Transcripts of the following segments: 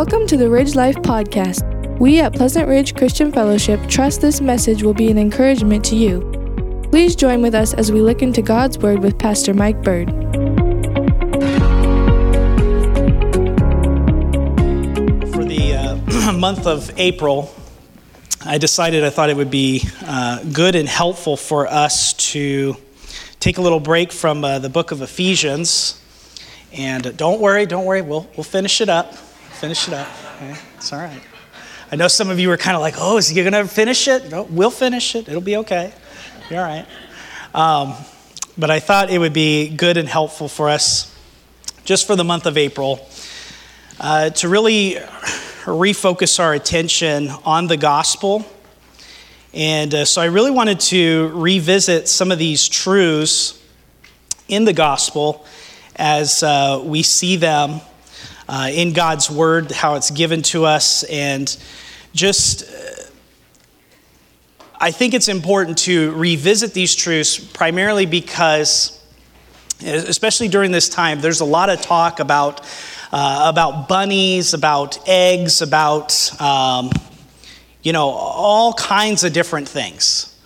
Welcome to the Ridge Life Podcast. We at Pleasant Ridge Christian Fellowship trust this message will be an encouragement to you. Please join with us as we look into God's Word with Pastor Mike Bird. For the uh, month of April, I decided I thought it would be uh, good and helpful for us to take a little break from uh, the book of Ephesians. And don't worry, don't worry, we'll, we'll finish it up. Finish it up. Okay? It's all right. I know some of you are kind of like, oh, is he going to finish it? No, we'll finish it. It'll be okay. Be all right. Um, but I thought it would be good and helpful for us, just for the month of April, uh, to really refocus our attention on the gospel. And uh, so I really wanted to revisit some of these truths in the gospel as uh, we see them uh, in God's Word, how it's given to us, and just uh, I think it's important to revisit these truths primarily because, especially during this time, there's a lot of talk about. Uh, about bunnies, about eggs, about, um, you know, all kinds of different things.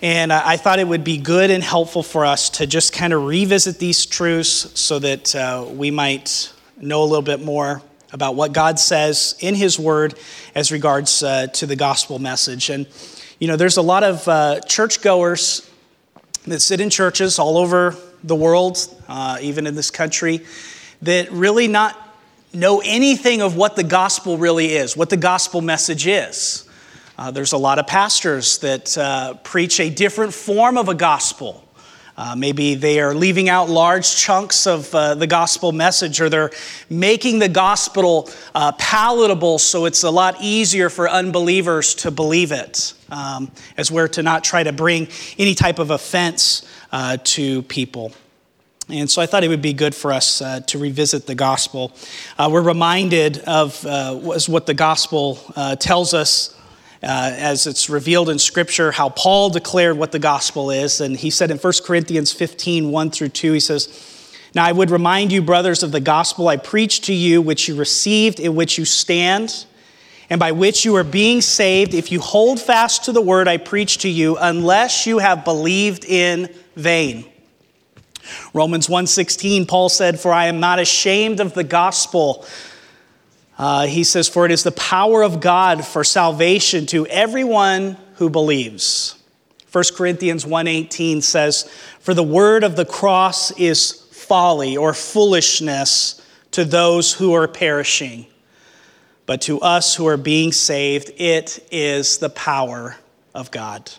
And I thought it would be good and helpful for us to just kind of revisit these truths so that uh, we might know a little bit more about what God says in His Word as regards uh, to the gospel message. And, you know, there's a lot of uh, churchgoers that sit in churches all over the world, uh, even in this country, that really not know anything of what the gospel really is, what the gospel message is. Uh, there's a lot of pastors that uh, preach a different form of a gospel. Uh, maybe they are leaving out large chunks of uh, the gospel message, or they're making the gospel uh, palatable so it's a lot easier for unbelievers to believe it, um, as we're to not try to bring any type of offense uh, to people. And so I thought it would be good for us uh, to revisit the gospel. Uh, we're reminded of what the gospel tells us uh, as it's revealed in Scripture, how Paul declared what the gospel is. And he said in 1 Corinthians 15, 1 through 2, he says, Now I would remind you, brothers, of the gospel I preached to you, which you received, in which you stand, and by which you are being saved, if you hold fast to the word I preached to you, unless you have believed in vain. Romans 1:16 Paul said for I am not ashamed of the gospel uh, he says, For it is the power of God for salvation to everyone who believes. 1 Corinthians 1:18 says, "For the word of the cross is folly or foolishness to those who are perishing, but to us who are being saved, it is the power of God."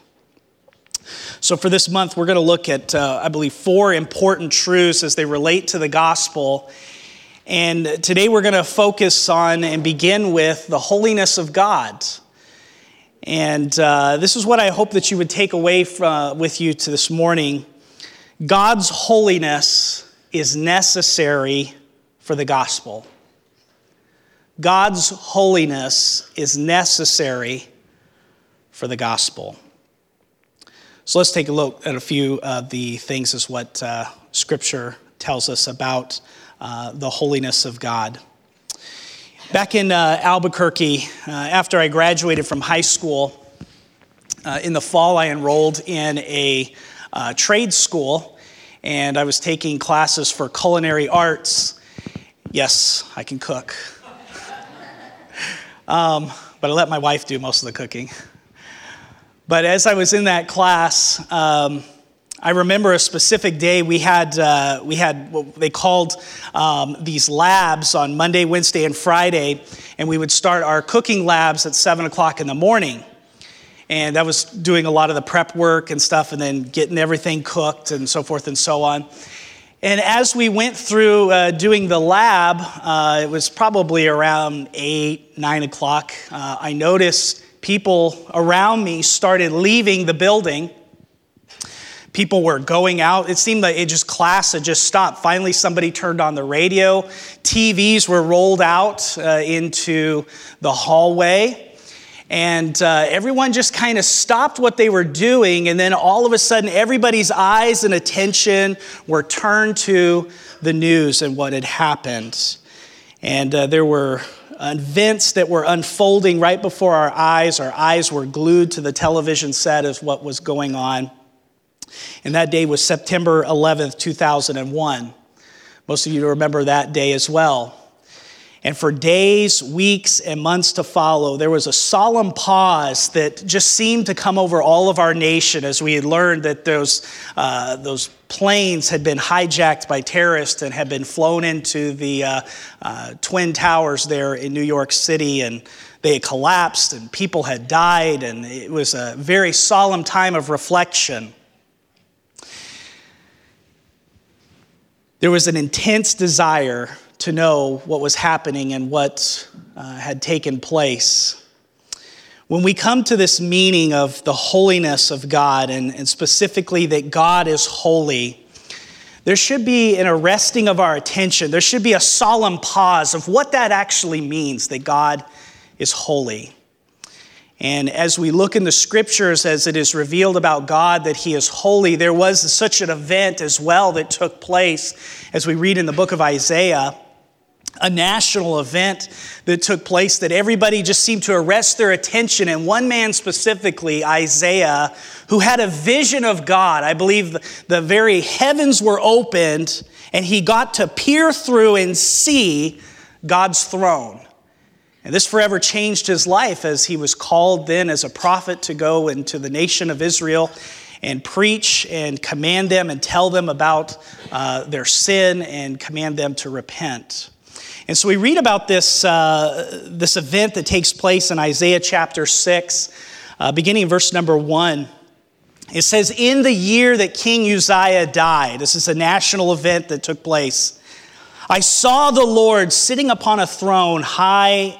So, for this month, we're going to look at, uh, I believe, four important truths as they relate to the gospel and today we're going to focus on and begin with the holiness of God. And uh, this is what I hope that you would take away from, with you to this morning. God's holiness is necessary for the gospel. God's holiness is necessary for the gospel. So let's take a look at a few of the things as what uh, Scripture tells us about uh, the holiness of God. Back in uh, Albuquerque, uh, after I graduated from high school, uh, in the fall I enrolled in a uh, trade school and I was taking classes for culinary arts. Yes, I can cook. um, but I let my wife do most of the cooking. But as I was in that class, um, I remember a specific day we had, uh, we had what they called um, these labs on Monday, Wednesday, and Friday, and we would start our cooking labs at 7 o'clock in the morning. And that was doing a lot of the prep work and stuff, and then getting everything cooked and so forth and so on. And as we went through uh, doing the lab, uh, it was probably around 8, 9 o'clock, uh, I noticed people around me started leaving the building People were going out. It seemed like it just class had just stopped. Finally, somebody turned on the radio. TVs were rolled out uh, into the hallway. And uh, everyone just kind of stopped what they were doing. And then all of a sudden, everybody's eyes and attention were turned to the news and what had happened. And uh, there were events that were unfolding right before our eyes. Our eyes were glued to the television set of what was going on. And that day was September 11th, 2001. Most of you remember that day as well. And for days, weeks, and months to follow, there was a solemn pause that just seemed to come over all of our nation as we had learned that those, uh, those planes had been hijacked by terrorists and had been flown into the uh, uh, Twin Towers there in New York City. And they had collapsed and people had died. And it was a very solemn time of reflection. There was an intense desire to know what was happening and what uh, had taken place. When we come to this meaning of the holiness of God, and, and specifically that God is holy, there should be an arresting of our attention. There should be a solemn pause of what that actually means that God is holy. And as we look in the scriptures, as it is revealed about God that He is holy, there was such an event as well that took place as we read in the book of Isaiah a national event that took place that everybody just seemed to arrest their attention. And one man specifically, Isaiah, who had a vision of God. I believe the very heavens were opened and he got to peer through and see God's throne. And this forever changed his life as he was called then as a prophet to go into the nation of Israel and preach and command them and tell them about uh, their sin and command them to repent. And so we read about this, uh, this event that takes place in Isaiah chapter 6, uh, beginning in verse number 1. It says, In the year that King Uzziah died, this is a national event that took place, I saw the Lord sitting upon a throne high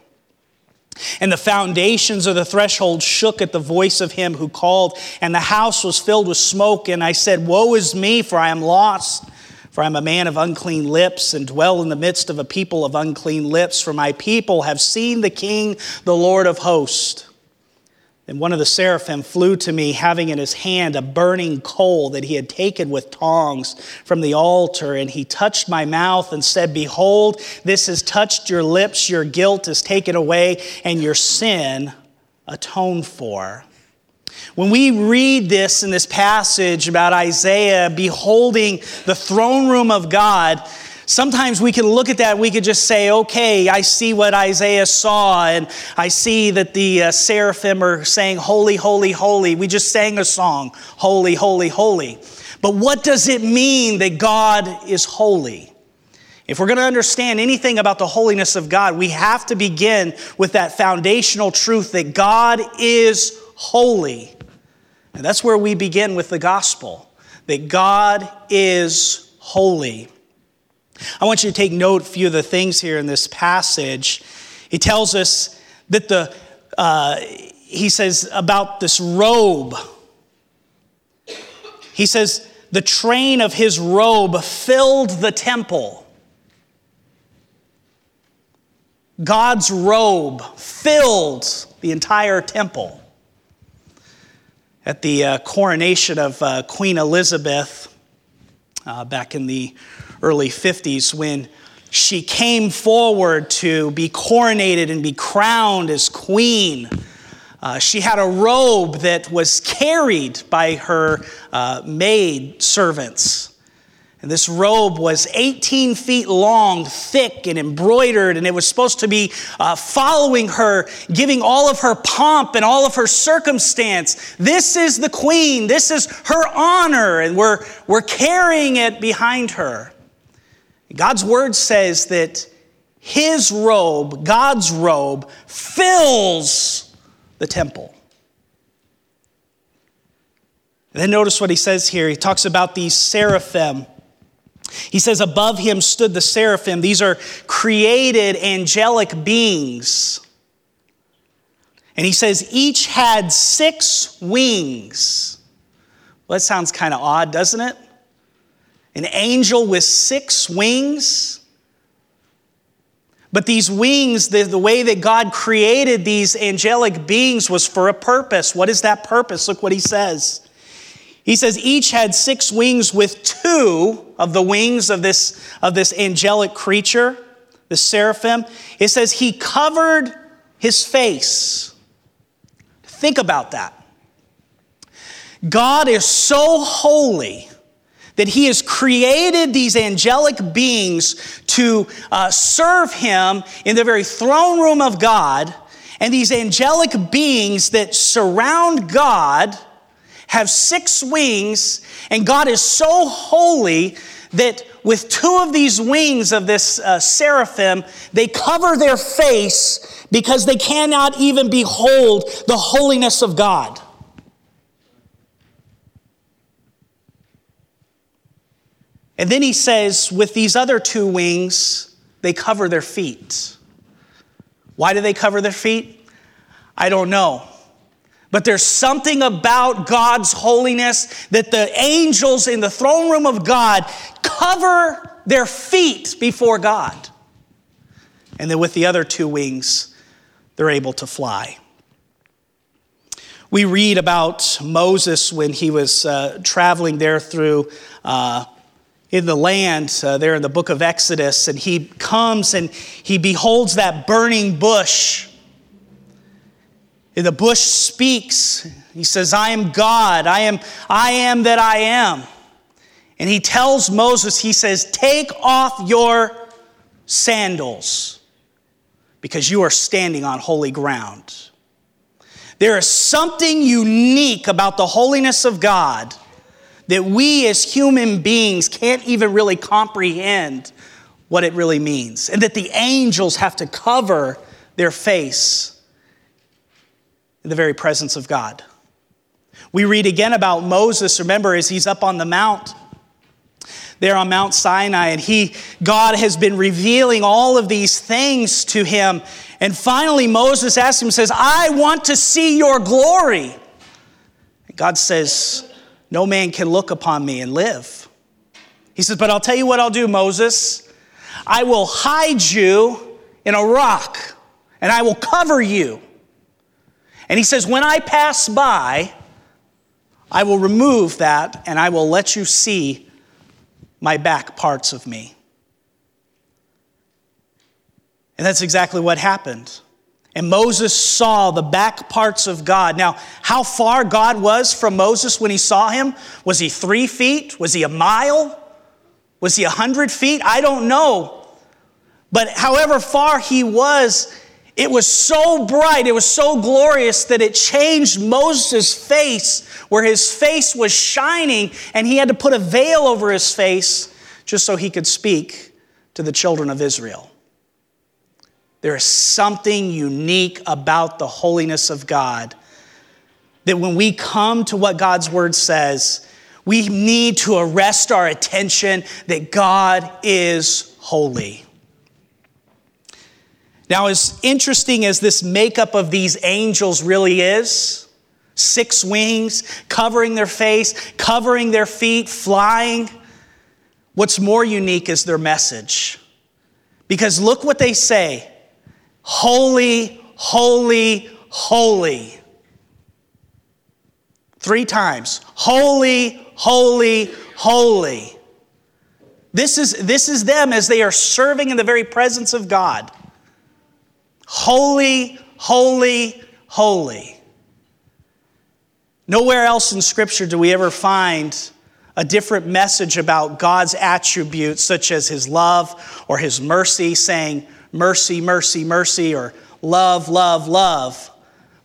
And the foundations of the threshold shook at the voice of him who called, and the house was filled with smoke. And I said, Woe is me, for I am lost. For I am a man of unclean lips and dwell in the midst of a people of unclean lips. For my people have seen the King, the Lord of hosts. And one of the seraphim flew to me, having in his hand a burning coal that he had taken with tongs from the altar. And he touched my mouth and said, Behold, this has touched your lips, your guilt is taken away, and your sin atoned for. When we read this in this passage about Isaiah beholding the throne room of God, sometimes we can look at that, we could just say, okay, I see what Isaiah saw, and I see that the uh, seraphim are saying, Holy, holy, holy. We just sang a song, Holy, holy, holy. But what does it mean that God is holy? If we're going to understand anything about the holiness of God, we have to begin with that foundational truth that God is holy. And that's where we begin with the gospel that God is holy. I want you to take note a few of the things here in this passage. He tells us that the, uh, he says about this robe. He says, the train of his robe filled the temple. God's robe filled the entire temple at the uh, coronation of uh, Queen Elizabeth uh, back in the early 50s when she came forward to be coronated and be crowned as queen. Uh, she had a robe that was carried by her uh, maid servants. And this robe was 18 feet long, thick, and embroidered, and it was supposed to be uh, following her, giving all of her pomp and all of her circumstance. This is the queen, this is her honor, and we're, we're carrying it behind her. God's word says that his robe, God's robe, fills the temple. Then notice what he says here. He talks about these seraphim he says, Above him stood the seraphim. These are created angelic beings. And he says, each had six wings. Well, that sounds kind of odd, doesn't it? An angel with six wings. But these wings, the, the way that God created these angelic beings was for a purpose. What is that purpose? Look what he says. He says each had six wings with two of the wings of this, of this angelic creature, the seraphim. It says he covered his face. Think about that. God is so holy that he has created these angelic beings to uh, serve him in the very throne room of God. And these angelic beings that surround God have six wings, and God is so holy that with two of these wings of this uh, seraphim, they cover their face because they cannot even behold the holiness of God. And then he says, with these other two wings, they cover their feet. Why do they cover their feet? I don't know. But there's something about God's holiness that the angels in the throne room of God cover their feet before God. And then with the other two wings, they're able to fly. We read about Moses when he was uh, traveling there through uh, in the land uh, there in the book of Exodus, and he comes and he beholds that burning bush. The bush speaks. He says, I am God. I am, I am that I am. And he tells Moses, he says, Take off your sandals because you are standing on holy ground. There is something unique about the holiness of God that we as human beings can't even really comprehend what it really means, and that the angels have to cover their face the very presence of God. We read again about Moses, remember, as he's up on the mount there on Mount Sinai, and he, God has been revealing all of these things to him. And finally, Moses asks him, says, I want to see your glory. And God says, no man can look upon me and live. He says, But I'll tell you what I'll do, Moses. I will hide you in a rock and I will cover you. And he says, When I pass by, I will remove that and I will let you see my back parts of me. And that's exactly what happened. And Moses saw the back parts of God. Now, how far God was from Moses when he saw him? Was he three feet? Was he a mile? Was he a hundred feet? I don't know. But however far he was, it was so bright, it was so glorious that it changed Moses' face, where his face was shining, and he had to put a veil over his face just so he could speak to the children of Israel. There is something unique about the holiness of God that when we come to what God's word says, we need to arrest our attention that God is holy. Now, as interesting as this makeup of these angels really is, six wings, covering their face, covering their feet, flying, what's more unique is their message. Because look what they say Holy, holy, holy. Three times. Holy, holy, holy. This is, this is them as they are serving in the very presence of God. Holy, holy, holy. Nowhere else in Scripture do we ever find a different message about God's attributes, such as His love or His mercy, saying, mercy, mercy, mercy, or love, love, love.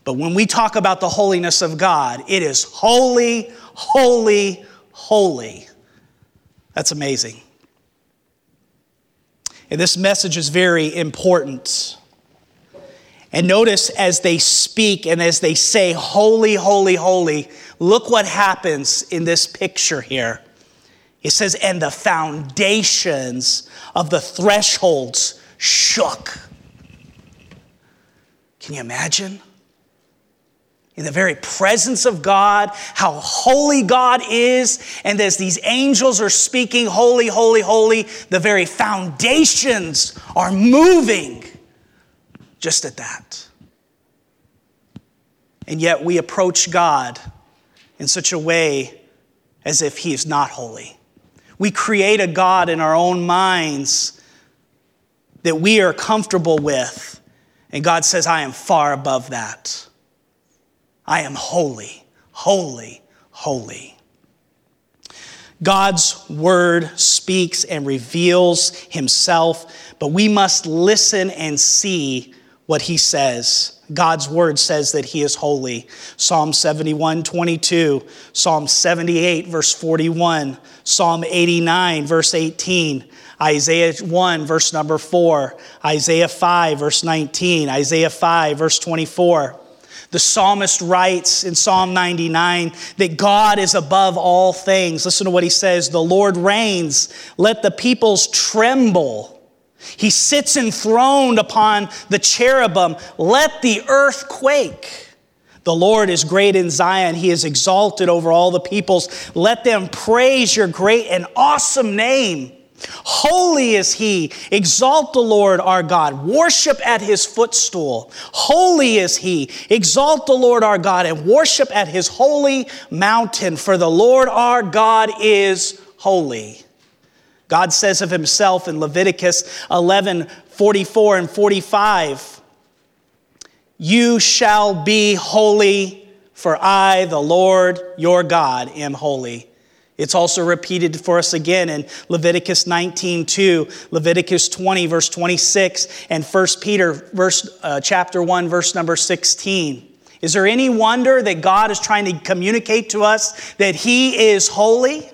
But when we talk about the holiness of God, it is holy, holy, holy. That's amazing. And this message is very important. And notice as they speak and as they say, Holy, holy, holy, look what happens in this picture here. It says, And the foundations of the thresholds shook. Can you imagine? in the very presence of God, how holy God is. And as these angels are speaking, holy, holy, holy, the very foundations are moving just at that. And yet we approach God in such a way as if He is not holy. We create a God in our own minds that we are comfortable with. And God says, I am far above that. I am holy, holy, holy. God's word speaks and reveals himself, but we must listen and see what he says. God's word says that he is holy. Psalm 71, 22, Psalm 78, verse 41, Psalm 89, verse 18, Isaiah 1, verse number 4, Isaiah 5, verse 19, Isaiah 5, verse 24. The psalmist writes in Psalm 99 that God is above all things. Listen to what he says The Lord reigns, let the peoples tremble. He sits enthroned upon the cherubim, let the earth quake. The Lord is great in Zion. He is exalted over all the peoples. Let them praise your great and awesome name. Holy is he. Exalt the Lord our God. Worship at his footstool. Holy is he. Exalt the Lord our God and worship at his holy mountain, for the Lord our God is holy. God says of himself in Leviticus 11 44 and 45, You shall be holy, for I, the Lord your God, am holy. It's also repeated for us again in Leviticus 19, 2, Leviticus 20, verse 26, and 1 Peter verse, uh, chapter 1, verse number 16. Is there any wonder that God is trying to communicate to us that He is holy?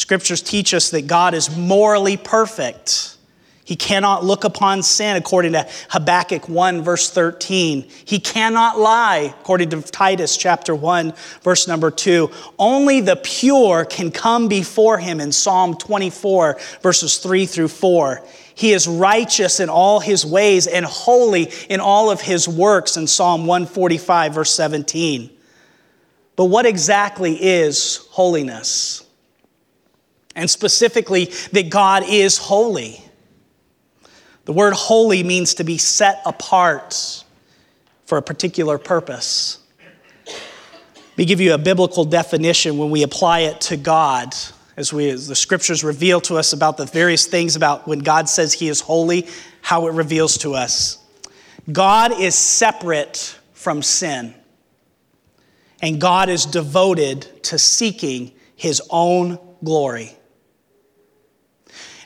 Scriptures teach us that God is morally perfect. He cannot look upon sin, according to Habakkuk 1, verse 13. He cannot lie, according to Titus chapter 1, verse number 2. Only the pure can come before him in Psalm 24, verses 3 through 4. He is righteous in all his ways and holy in all of his works in Psalm 145, verse 17. But what exactly is holiness? And specifically, that God is holy. The word holy means to be set apart for a particular purpose. Let me give you a biblical definition when we apply it to God, as, we, as the scriptures reveal to us about the various things about when God says He is holy, how it reveals to us. God is separate from sin, and God is devoted to seeking His own glory.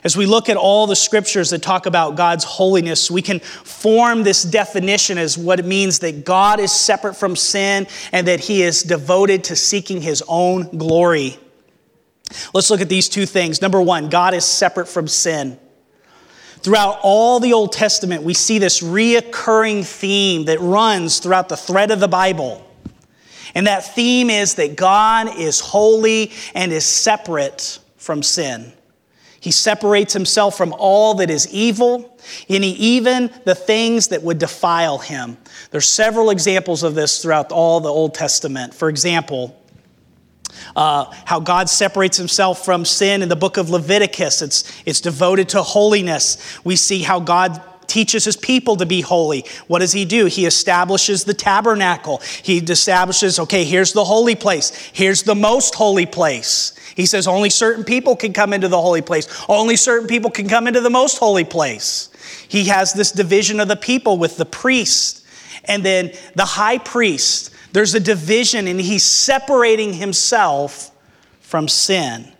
As we look at all the scriptures that talk about God's holiness, we can form this definition as what it means that God is separate from sin and that he is devoted to seeking his own glory. Let's look at these two things. Number one, God is separate from sin. Throughout all the Old Testament, we see this reoccurring theme that runs throughout the thread of the Bible. And that theme is that God is holy and is separate from sin. He separates himself from all that is evil, and even the things that would defile him. There's several examples of this throughout all the Old Testament. For example, uh, how God separates himself from sin in the book of Leviticus. It's, it's devoted to holiness. We see how God teaches his people to be holy. What does he do? He establishes the tabernacle. He establishes, okay, here's the holy place, here's the most holy place. He says only certain people can come into the holy place. Only certain people can come into the most holy place. He has this division of the people with the priest and then the high priest. There's a division, and he's separating himself from sin.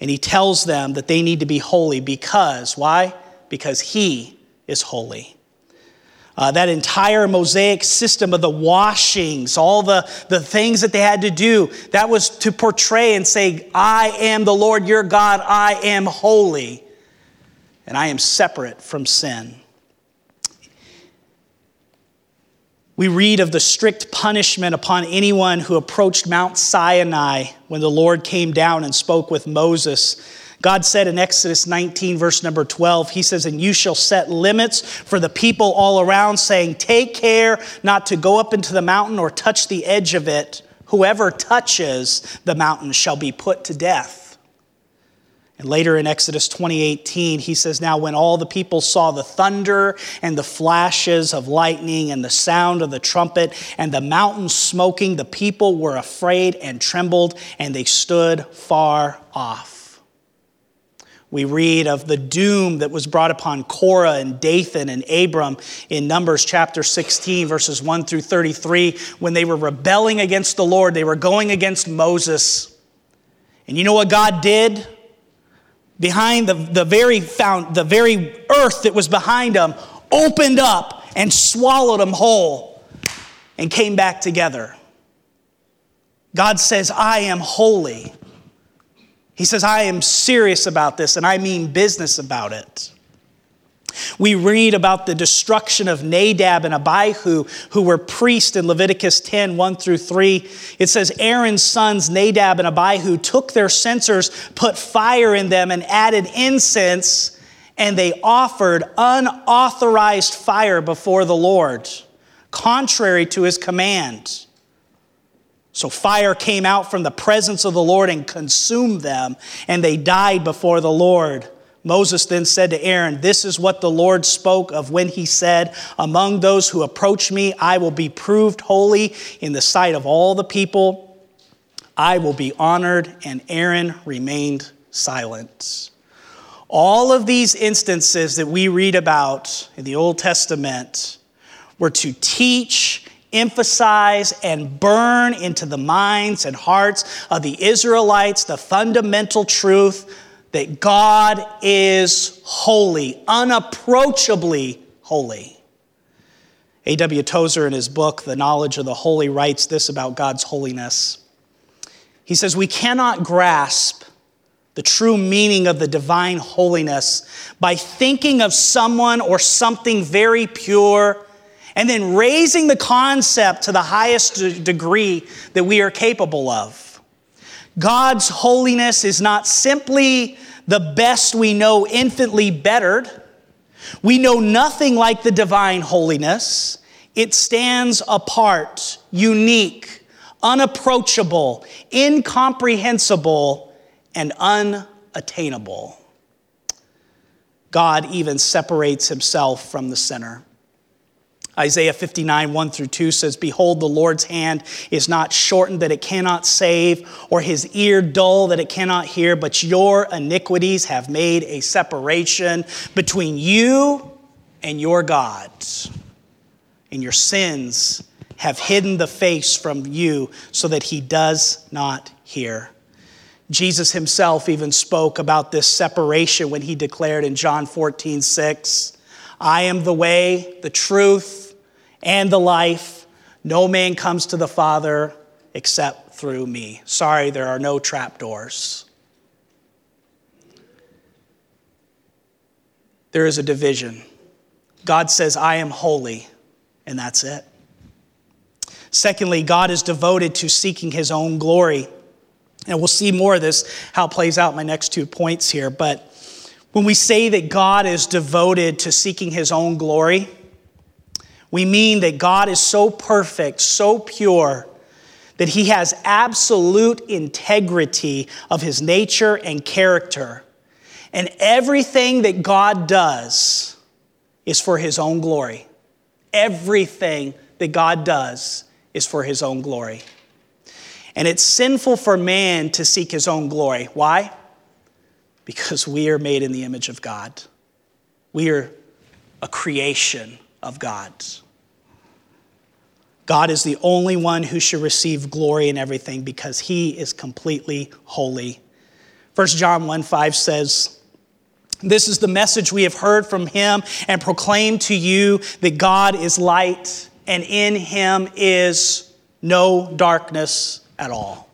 And he tells them that they need to be holy because, why? Because he is holy. Uh, that entire Mosaic system of the washings, all the, the things that they had to do, that was to portray and say, I am the Lord your God, I am holy, and I am separate from sin. We read of the strict punishment upon anyone who approached Mount Sinai when the Lord came down and spoke with Moses. God said in Exodus 19, verse number 12, He says, And you shall set limits for the people all around, saying, Take care not to go up into the mountain or touch the edge of it. Whoever touches the mountain shall be put to death. And later in Exodus 20:18, he says, Now when all the people saw the thunder and the flashes of lightning and the sound of the trumpet and the mountain smoking, the people were afraid and trembled, and they stood far off. We read of the doom that was brought upon Korah and Dathan and Abiram in Numbers chapter 16, verses 1 through 33, when they were rebelling against the Lord. They were going against Moses. And you know what God did? Behind the, the, very, found, the very earth that was behind them opened up and swallowed them whole and came back together. God says, I am holy. He says, I am serious about this and I mean business about it. We read about the destruction of Nadab and Abihu, who were priests in Leviticus 10 1 through 3. It says, Aaron's sons, Nadab and Abihu, took their censers, put fire in them, and added incense, and they offered unauthorized fire before the Lord, contrary to his command. So fire came out from the presence of the Lord and consumed them, and they died before the Lord. Moses then said to Aaron, This is what the Lord spoke of when he said, Among those who approach me, I will be proved holy in the sight of all the people. I will be honored. And Aaron remained silent. All of these instances that we read about in the Old Testament were to teach emphasize and burn into the minds and hearts of the Israelites the fundamental truth that God is holy, unapproachably holy. A.W. Tozer, in his book, The Knowledge of the Holy, writes this about God's holiness. He says, We cannot grasp the true meaning of the divine holiness by thinking of someone or something very pure and then raising the concept to the highest degree that we are capable of. God's holiness is not simply the best we know, infinitely bettered. We know nothing like the divine holiness. It stands apart, unique, unapproachable, incomprehensible, and unattainable. God even separates himself from the sinner. Isaiah 59, 1 through 2 says, Behold, the Lord's hand is not shortened that it cannot save, or his ear dull that it cannot hear, but your iniquities have made a separation between you and your God. And your sins have hidden the face from you so that he does not hear. Jesus himself even spoke about this separation when he declared in John 14, 6, I am the way, the truth, and the life. No man comes to the Father except through me. Sorry, there are no trapdoors. There is a division. God says, I am holy, and that's it. Secondly, God is devoted to seeking his own glory. And we'll see more of this, how it plays out my next two points here. But when we say that God is devoted to seeking his own glory, we mean that God is so perfect, so pure, that he has absolute integrity of his nature and character. And everything that God does is for his own glory. Everything that God does is for his own glory. And it's sinful for man to seek his own glory. Why? Because we are made in the image of God. We are a creation of God. God is the only one who should receive glory in everything because he is completely holy. 1 John 1 5 says, This is the message we have heard from him and proclaim to you that God is light and in him is no darkness at all.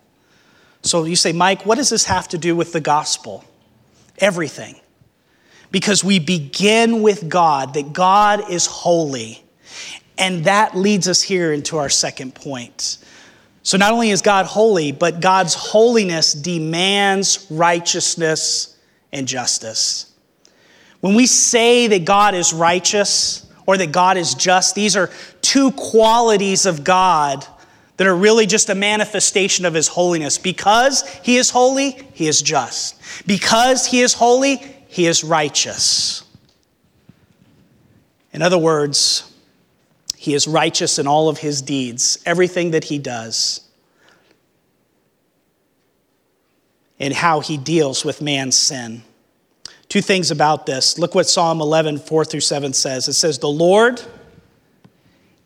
So you say, Mike, what does this have to do with the gospel? Everything because we begin with God, that God is holy. And that leads us here into our second point. So, not only is God holy, but God's holiness demands righteousness and justice. When we say that God is righteous or that God is just, these are two qualities of God that are really just a manifestation of his holiness. Because he is holy, he is just. Because he is holy, he is righteous. In other words, he is righteous in all of his deeds, everything that he does, and how he deals with man's sin. Two things about this. Look what Psalm 11, 4 through 7 says. It says, The Lord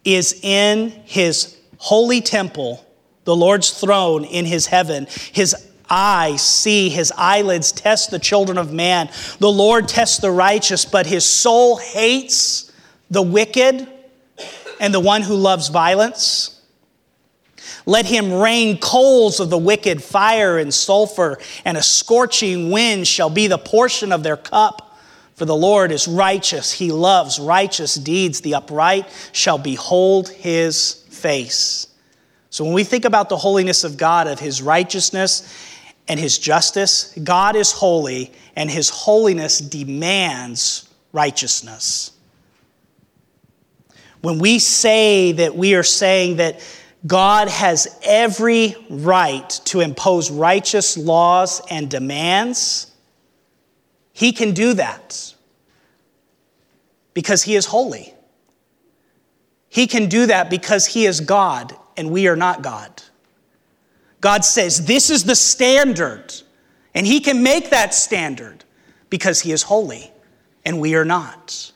is in his holy temple, the Lord's throne in his heaven. His eyes see, his eyelids test the children of man. The Lord tests the righteous, but his soul hates the wicked and the one who loves violence. Let him rain coals of the wicked, fire and sulfur, and a scorching wind shall be the portion of their cup. For the Lord is righteous, he loves righteous deeds. The upright shall behold his face. So when we think about the holiness of God, of his righteousness and his justice, God is holy and his holiness demands righteousness. When we say that we are saying that God has every right to impose righteous laws and demands, he can do that because he is holy. He can do that because He is God and we are not God. God says, This is the standard. And He can make that standard because He is holy and we are not.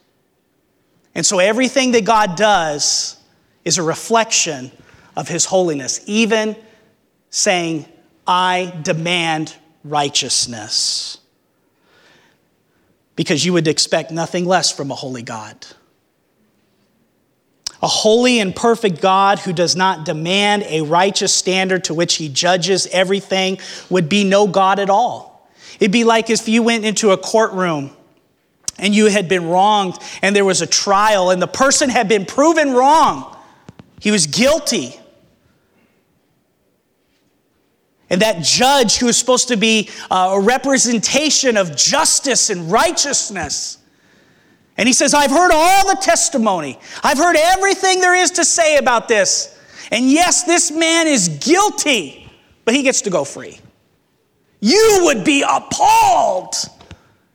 And so everything that God does is a reflection of His holiness, even saying, I demand righteousness. Because you would expect nothing less from a holy God. A holy and perfect God who does not demand a righteous standard to which he judges everything would be no God at all. It'd be like if you went into a courtroom and you had been wronged and there was a trial and the person had been proven wrong. He was guilty. And that judge who was supposed to be uh, a representation of justice and righteousness and he says, I've heard all the testimony. I've heard everything there is to say about this. And yes, this man is guilty, but he gets to go free. You would be appalled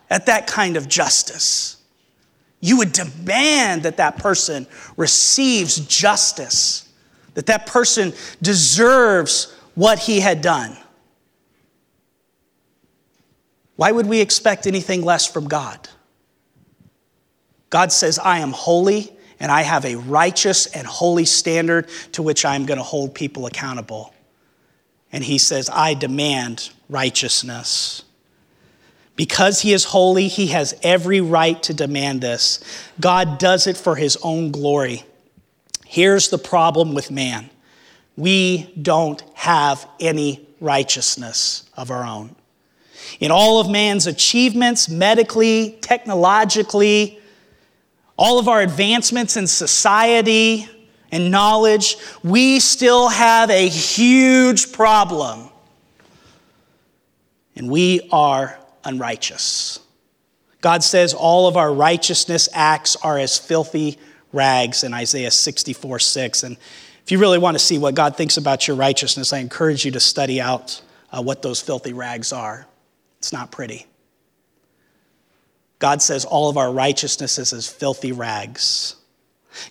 at that kind of justice. You would demand that that person receives justice, that that person deserves what he had done. Why would we expect anything less from God? God says, I am holy and I have a righteous and holy standard to which I am going to hold people accountable. And he says, I demand righteousness. Because he is holy, he has every right to demand this. God does it for his own glory. Here's the problem with man we don't have any righteousness of our own. In all of man's achievements, medically, technologically, all of our advancements in society and knowledge, we still have a huge problem. And we are unrighteous. God says all of our righteousness acts are as filthy rags in Isaiah 64 6. And if you really want to see what God thinks about your righteousness, I encourage you to study out uh, what those filthy rags are. It's not pretty. God says all of our righteousness is as filthy rags.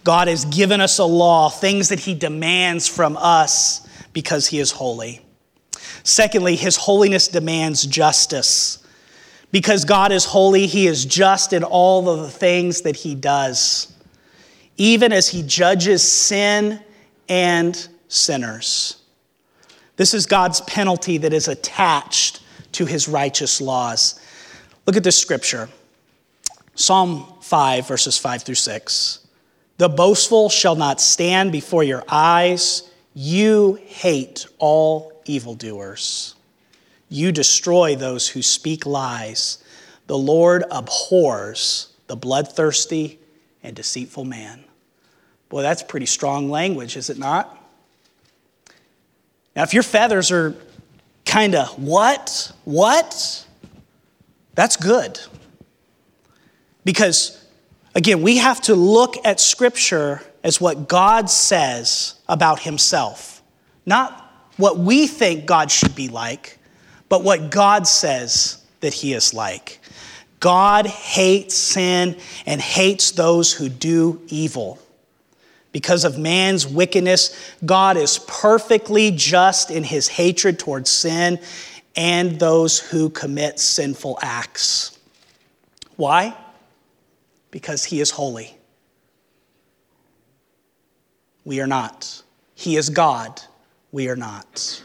God has given us a law, things that He demands from us because He is holy. Secondly, His holiness demands justice. Because God is holy, He is just in all of the things that He does, even as He judges sin and sinners. This is God's penalty that is attached to His righteous laws. Look at this scripture. Psalm 5, verses 5 through 6. The boastful shall not stand before your eyes. You hate all evildoers. You destroy those who speak lies. The Lord abhors the bloodthirsty and deceitful man. Boy, that's pretty strong language, is it not? Now, if your feathers are kind of, what? What? That's good. Because, again, we have to look at Scripture as what God says about Himself, not what we think God should be like, but what God says that He is like. God hates sin and hates those who do evil. Because of man's wickedness, God is perfectly just in his hatred towards sin and those who commit sinful acts. Why? Because he is holy. We are not. He is God. We are not.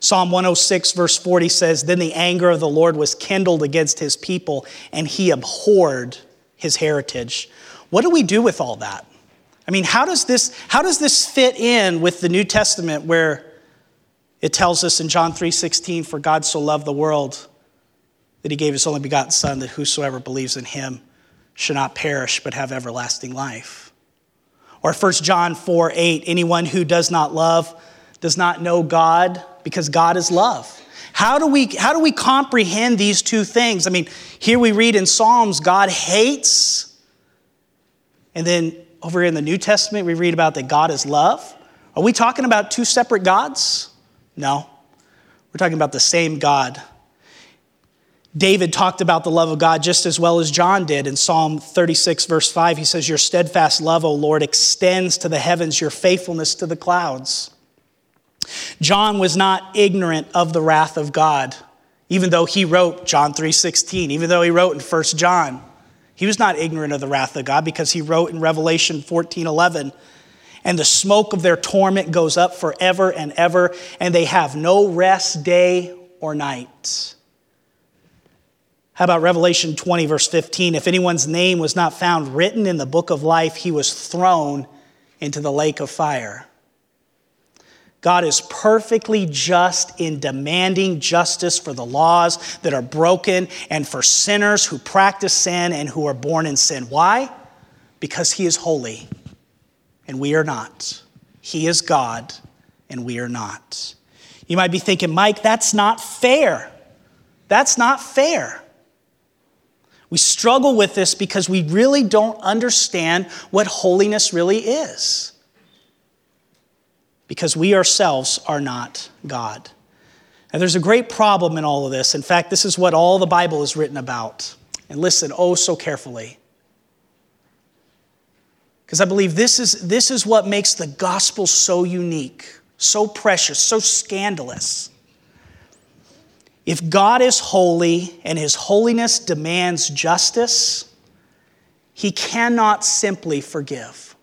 Psalm 106, verse 40 says, Then the anger of the Lord was kindled against his people, and he abhorred his heritage. What do we do with all that? I mean, how does this, how does this fit in with the New Testament where it tells us in John 3:16, For God so loved the world that he gave his only begotten Son, that whosoever believes in him should not perish but have everlasting life. Or 1 John 4 8, anyone who does not love does not know God because God is love. How do we how do we comprehend these two things? I mean, here we read in Psalms God hates and then over in the New Testament we read about that God is love. Are we talking about two separate gods? No. We're talking about the same God. David talked about the love of God just as well as John did in Psalm 36, verse 5. He says, Your steadfast love, O Lord, extends to the heavens, your faithfulness to the clouds. John was not ignorant of the wrath of God, even though he wrote John 3:16, even though he wrote in 1 John. He was not ignorant of the wrath of God because he wrote in Revelation 14:11, and the smoke of their torment goes up forever and ever, and they have no rest day or night. How about Revelation 20, verse 15? If anyone's name was not found written in the book of life, he was thrown into the lake of fire. God is perfectly just in demanding justice for the laws that are broken and for sinners who practice sin and who are born in sin. Why? Because He is holy and we are not. He is God and we are not. You might be thinking, Mike, that's not fair. That's not fair. We struggle with this because we really don't understand what holiness really is because we ourselves are not God. And there's a great problem in all of this. In fact, this is what all the Bible is written about. And listen oh so carefully. Because I believe this is, this is what makes the gospel so unique, so precious, so scandalous. If God is holy and his holiness demands justice, he cannot simply forgive.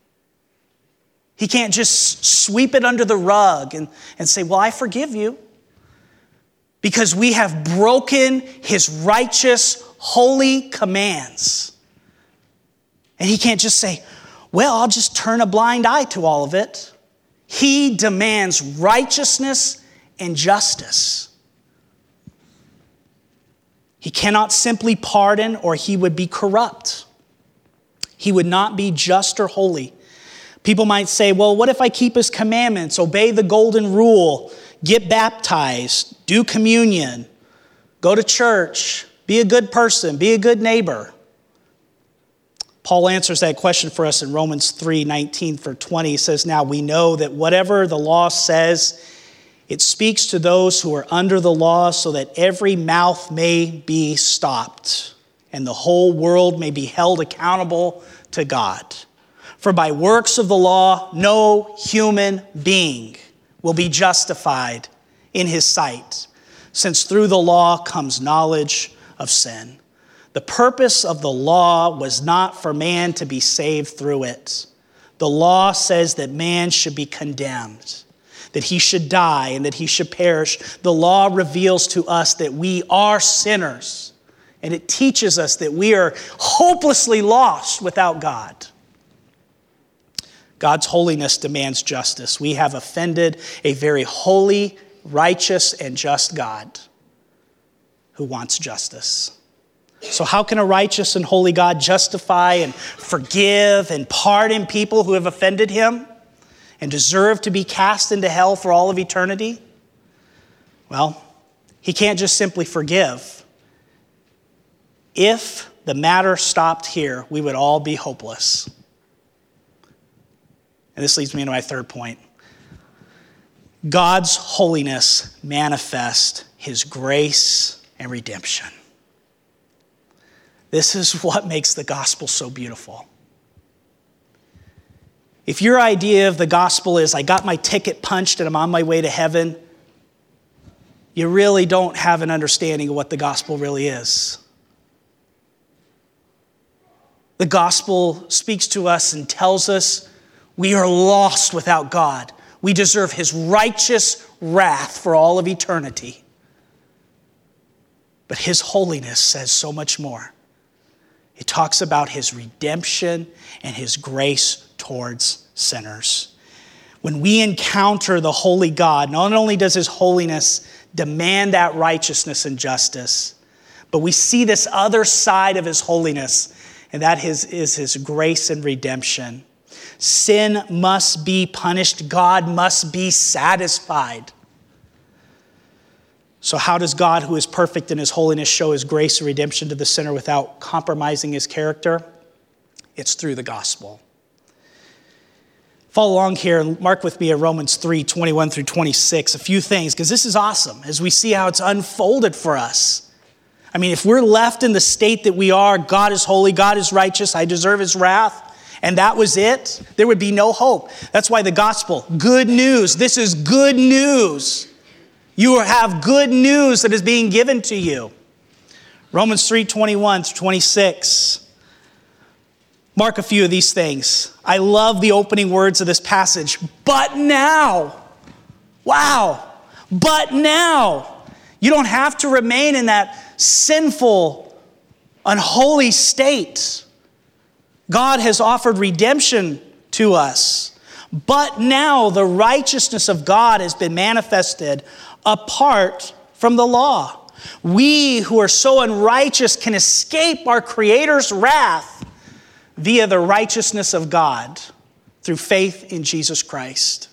He can't just sweep it under the rug and, and say, Well, I forgive you. Because we have broken his righteous, holy commands. And he can't just say, Well, I'll just turn a blind eye to all of it. He demands righteousness and justice. He cannot simply pardon or he would be corrupt. He would not be just or holy. People might say, well, what if I keep his commandments, obey the golden rule, get baptized, do communion, go to church, be a good person, be a good neighbor? Paul answers that question for us in Romans 3 19 for 20. He says, Now we know that whatever the law says, it speaks to those who are under the law so that every mouth may be stopped and the whole world may be held accountable to God. For by works of the law, no human being will be justified in his sight, since through the law comes knowledge of sin. The purpose of the law was not for man to be saved through it. The law says that man should be condemned, that he should die, and that he should perish. The law reveals to us that we are sinners, and it teaches us that we are hopelessly lost without God. God's holiness demands justice. We have offended a very holy, righteous, and just God who wants justice. So, how can a righteous and holy God justify and forgive and pardon people who have offended him and deserve to be cast into hell for all of eternity? Well, he can't just simply forgive, if the matter stopped here, we would all be hopeless. And this leads me into my third point. God's holiness manifest his grace and redemption. This is what makes the gospel so beautiful. If your idea of the gospel is, I got my ticket punched and I'm on my way to heaven, you really don't have an understanding of what the gospel really is. The gospel speaks to us and tells us we are lost without God. We deserve his righteous wrath for all of eternity. But his holiness says so much more. It talks about his redemption and his grace towards sinners. When we encounter the holy God, not only does his holiness demand that righteousness and justice, but we see this other side of his holiness, and that is, is his grace and redemption. Sin must be punished, God must be satisfied. So, how does God, who is perfect in his holiness, show his grace and redemption to the sinner without compromising his character? It's through the gospel. Follow along here and mark with me at Romans 3 21 through 26, a few things, because this is awesome as we see how it's unfolded for us. I mean, if we're left in the state that we are, God is holy, God is righteous, I deserve his wrath, and that was it, there would be no hope. That's why the gospel, good news, this is good news. You have good news that is being given to you. Romans 3 21 through 26. Mark a few of these things. I love the opening words of this passage. But now, wow, but now, you don't have to remain in that sinful, unholy state. God has offered redemption to us. But now the righteousness of God has been manifested apart from the law. We who are so unrighteous can escape our Creator's wrath via the righteousness of God through faith in Jesus Christ.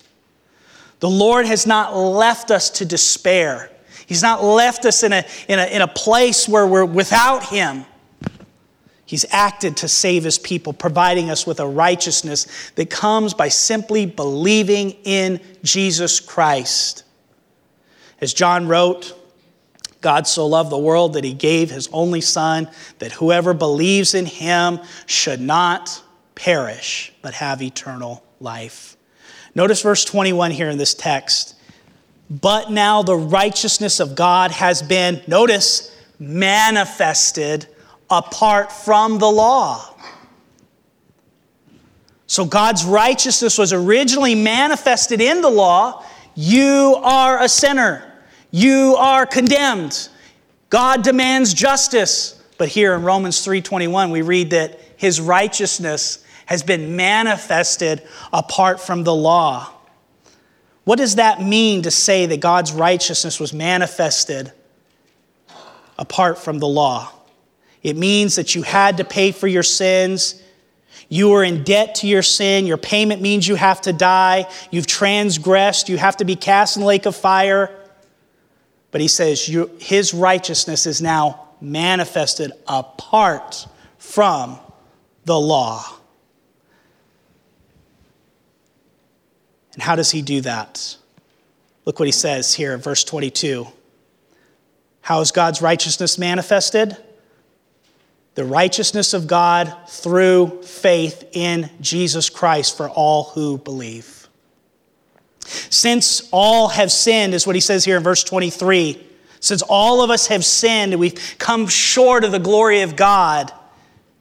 The Lord has not left us to despair. He's not left us in a, in a, in a place where we're without Him. He's acted to save His people, providing us with a righteousness that comes by simply believing in Jesus Christ. As John wrote, God so loved the world that he gave his only Son, that whoever believes in him should not perish, but have eternal life. Notice verse 21 here in this text. But now the righteousness of God has been, notice, manifested apart from the law. So God's righteousness was originally manifested in the law. You are a sinner. You are condemned. God demands justice. But here in Romans 3:21 we read that his righteousness has been manifested apart from the law. What does that mean to say that God's righteousness was manifested apart from the law? It means that you had to pay for your sins. You are in debt to your sin. Your payment means you have to die. You've transgressed. You have to be cast in the lake of fire. But he says his righteousness is now manifested apart from the law. And how does he do that? Look what he says here verse 22. How is God's righteousness manifested? The righteousness of God through faith in Jesus Christ for all who believe. Since all have sinned, is what he says here in verse 23. Since all of us have sinned and we've come short of the glory of God,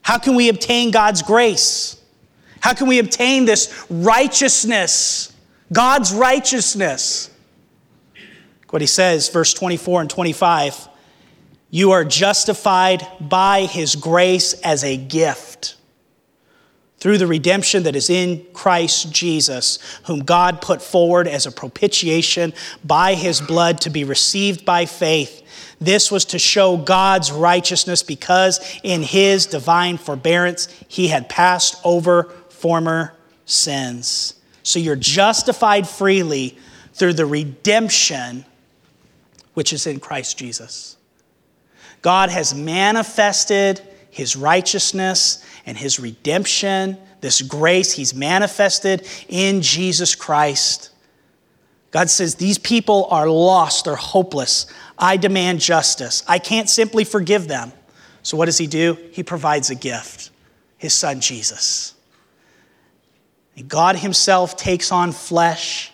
how can we obtain God's grace? How can we obtain this righteousness, God's righteousness? What he says, verse 24 and 25 you are justified by his grace as a gift through the redemption that is in Christ Jesus, whom God put forward as a propitiation by his blood to be received by faith. This was to show God's righteousness because in his divine forbearance he had passed over former sins. So you're justified freely through the redemption which is in Christ Jesus. God has manifested his righteousness and his redemption, this grace he's manifested in Jesus Christ. God says, These people are lost, they're hopeless. I demand justice. I can't simply forgive them. So, what does he do? He provides a gift his son Jesus. And God himself takes on flesh.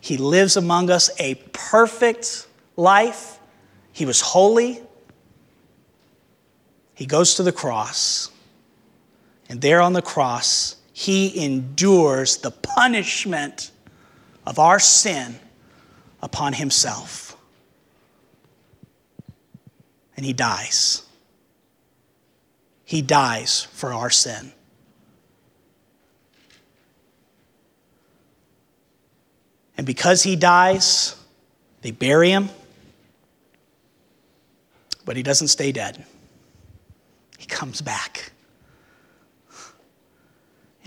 He lives among us a perfect life. He was holy, he goes to the cross, and there on the cross, he endures the punishment of our sin upon himself. And he dies. He dies for our sin. And because he dies, they bury him, but he doesn't stay dead he comes back.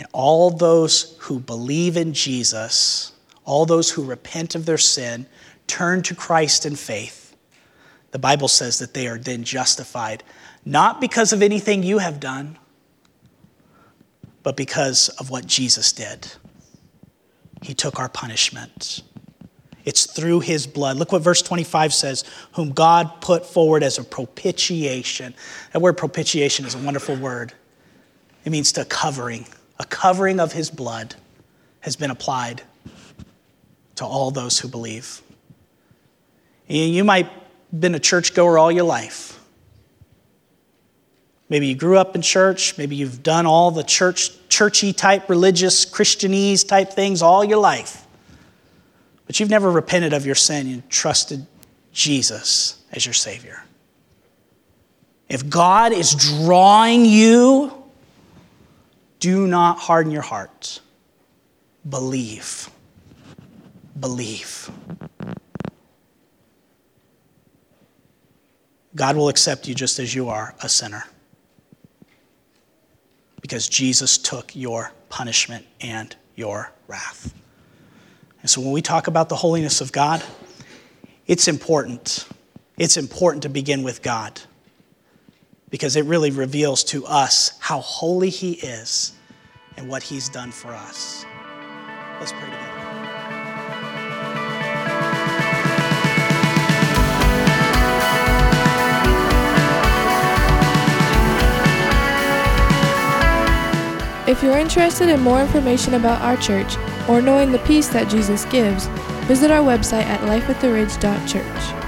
And all those who believe in Jesus, all those who repent of their sin, turn to Christ in faith, the Bible says that they are then justified, not because of anything you have done, but because of what Jesus did. He took our punishment. It's through his blood. Look what verse 25 says, whom God put forward as a propitiation. That word propitiation is a wonderful word. It means to covering. A covering of his blood has been applied to all those who believe. You might have been a churchgoer all your life. Maybe you grew up in church. Maybe you've done all the church, churchy type, religious, Christianese type things all your life but you've never repented of your sin and trusted Jesus as your Savior. If God is drawing you, do not harden your heart. Believe. Believe. God will accept you just as you are, a sinner. Because Jesus took your punishment and your wrath. And so when we talk about the holiness of God, it's important. It's important to begin with God because it really reveals to us how holy He is and what He's done for us. Let's pray together. If you're interested in more information about our church or knowing the peace that Jesus gives, visit our website at lifeattheridge.church.